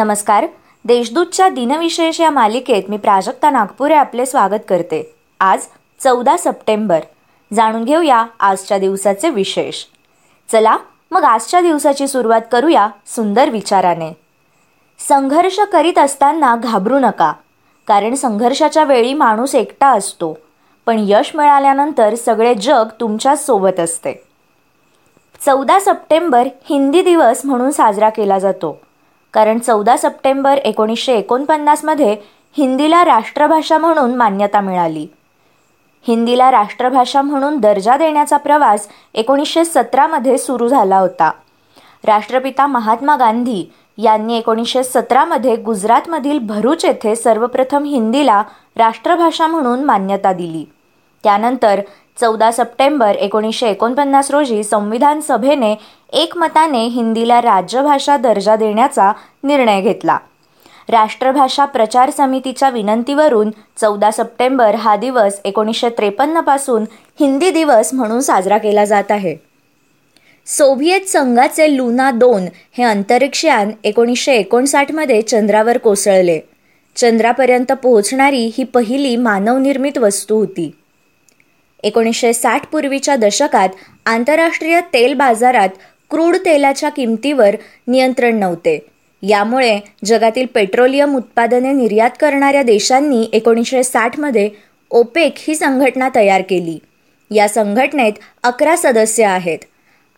नमस्कार. देशदूतच्या दिनविशेष या मालिकेत मी प्राजक्ता नागपुरे आपले स्वागत करते. आज चौदा सप्टेंबर. जाणून घेऊया आजच्या दिवसाचे विशेष. चला मग आजच्या दिवसाची सुरुवात करूया सुंदर विचाराने. संघर्ष करीत असताना घाबरू नका कारण संघर्षाच्या वेळी माणूस एकटा असतो पण यश मिळाल्यानंतर सगळे जग तुमच्याच सोबत असते. चौदा सप्टेंबर हिंदी दिवस म्हणून साजरा केला जातो. कारण चौदा सप्टेंबर एकोणीसशे एकोणपन्नासमध्ये हिंदीला राष्ट्रभाषा म्हणून मान्यता मिळाली. हिंदीला राष्ट्रभाषा म्हणून दर्जा देण्याचा प्रवास एकोणीसशे सतरामध्ये सुरू झाला होता. राष्ट्रपिता महात्मा गांधी यांनी एकोणीसशे सतरामध्ये गुजरातमधील भरूच येथे सर्वप्रथम हिंदीला राष्ट्रभाषा म्हणून मान्यता दिली. त्यानंतर चौदा सप्टेंबर एकोणीसशे एकोणपन्नास रोजी संविधान सभेने एकमताने हिंदीला राज्यभाषा दर्जा देण्याचा निर्णय घेतला. राष्ट्रभाषा प्रचार समितीच्या विनंतीवरून चौदा सप्टेंबर हा दिवस एकोणीसशे त्रेपन्नपासून हिंदी दिवस म्हणून साजरा केला जात आहे. सोव्हिएत संघाचे लुना दोन हे अंतरिक्षयान एकोणीसशे एकोणसाठमध्ये चंद्रावर कोसळले. चंद्रापर्यंत पोहोचणारी ही पहिली मानवनिर्मित वस्तू होती. एकोणीसशे साठ पूर्वीच्या दशकात आंतरराष्ट्रीय तेल बाजारात क्रूड तेलाच्या किमतीवर नियंत्रण नव्हते. यामुळे जगातील पेट्रोलियम उत्पादने निर्यात करणाऱ्या देशांनी एकोणीसशे साठमध्ये ओपेक ही संघटना तयार केली. या संघटनेत अकरा सदस्य आहेत.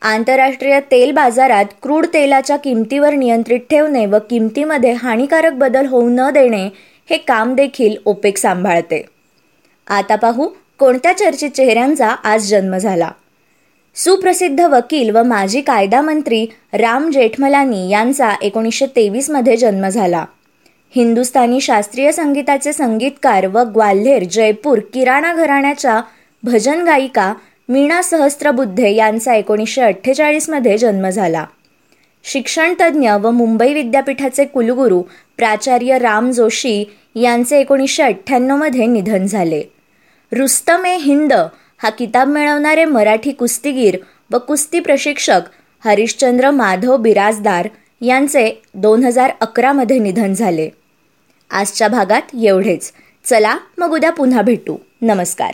आंतरराष्ट्रीय तेल बाजारात क्रूड तेलाच्या किमतीवर नियंत्रित ठेवणे व किमतीमध्ये हानिकारक बदल होऊ न देणे हे काम देखील ओपेक सांभाळते. आता पाहू कोणत्या चर्चित चेहऱ्यांचा आज जन्म झाला? सुप्रसिद्ध वकील व माजी कायदा मंत्री राम जेठमलानी यांचा एकोणीसशे तेवीसमध्ये जन्म झाला. हिंदुस्थानी शास्त्रीय संगीताचे संगीतकार व ग्वाल्हेर जयपूर किराणा घराण्याच्या भजन गायिका मीणा सहस्त्रबुद्धे यांचा एकोणीसशे अठ्ठेचाळीसमध्ये जन्म झाला. शिक्षणतज्ज्ञ व मुंबई विद्यापीठाचे कुलगुरू प्राचार्य राम जोशी यांचे एकोणीसशे अठ्ठ्याण्णवमध्ये निधन झाले. रुस्तम ए हिंद हा किताब मिळवणारे मराठी कुस्तीगीर व कुस्ती प्रशिक्षक हरिश्चंद्र माधव बिराजदार यांचे दोन हजार अकरामध्ये निधन झाले. आजच्या भागात एवढेच. चला मग उद्या पुन्हा भेटू. नमस्कार.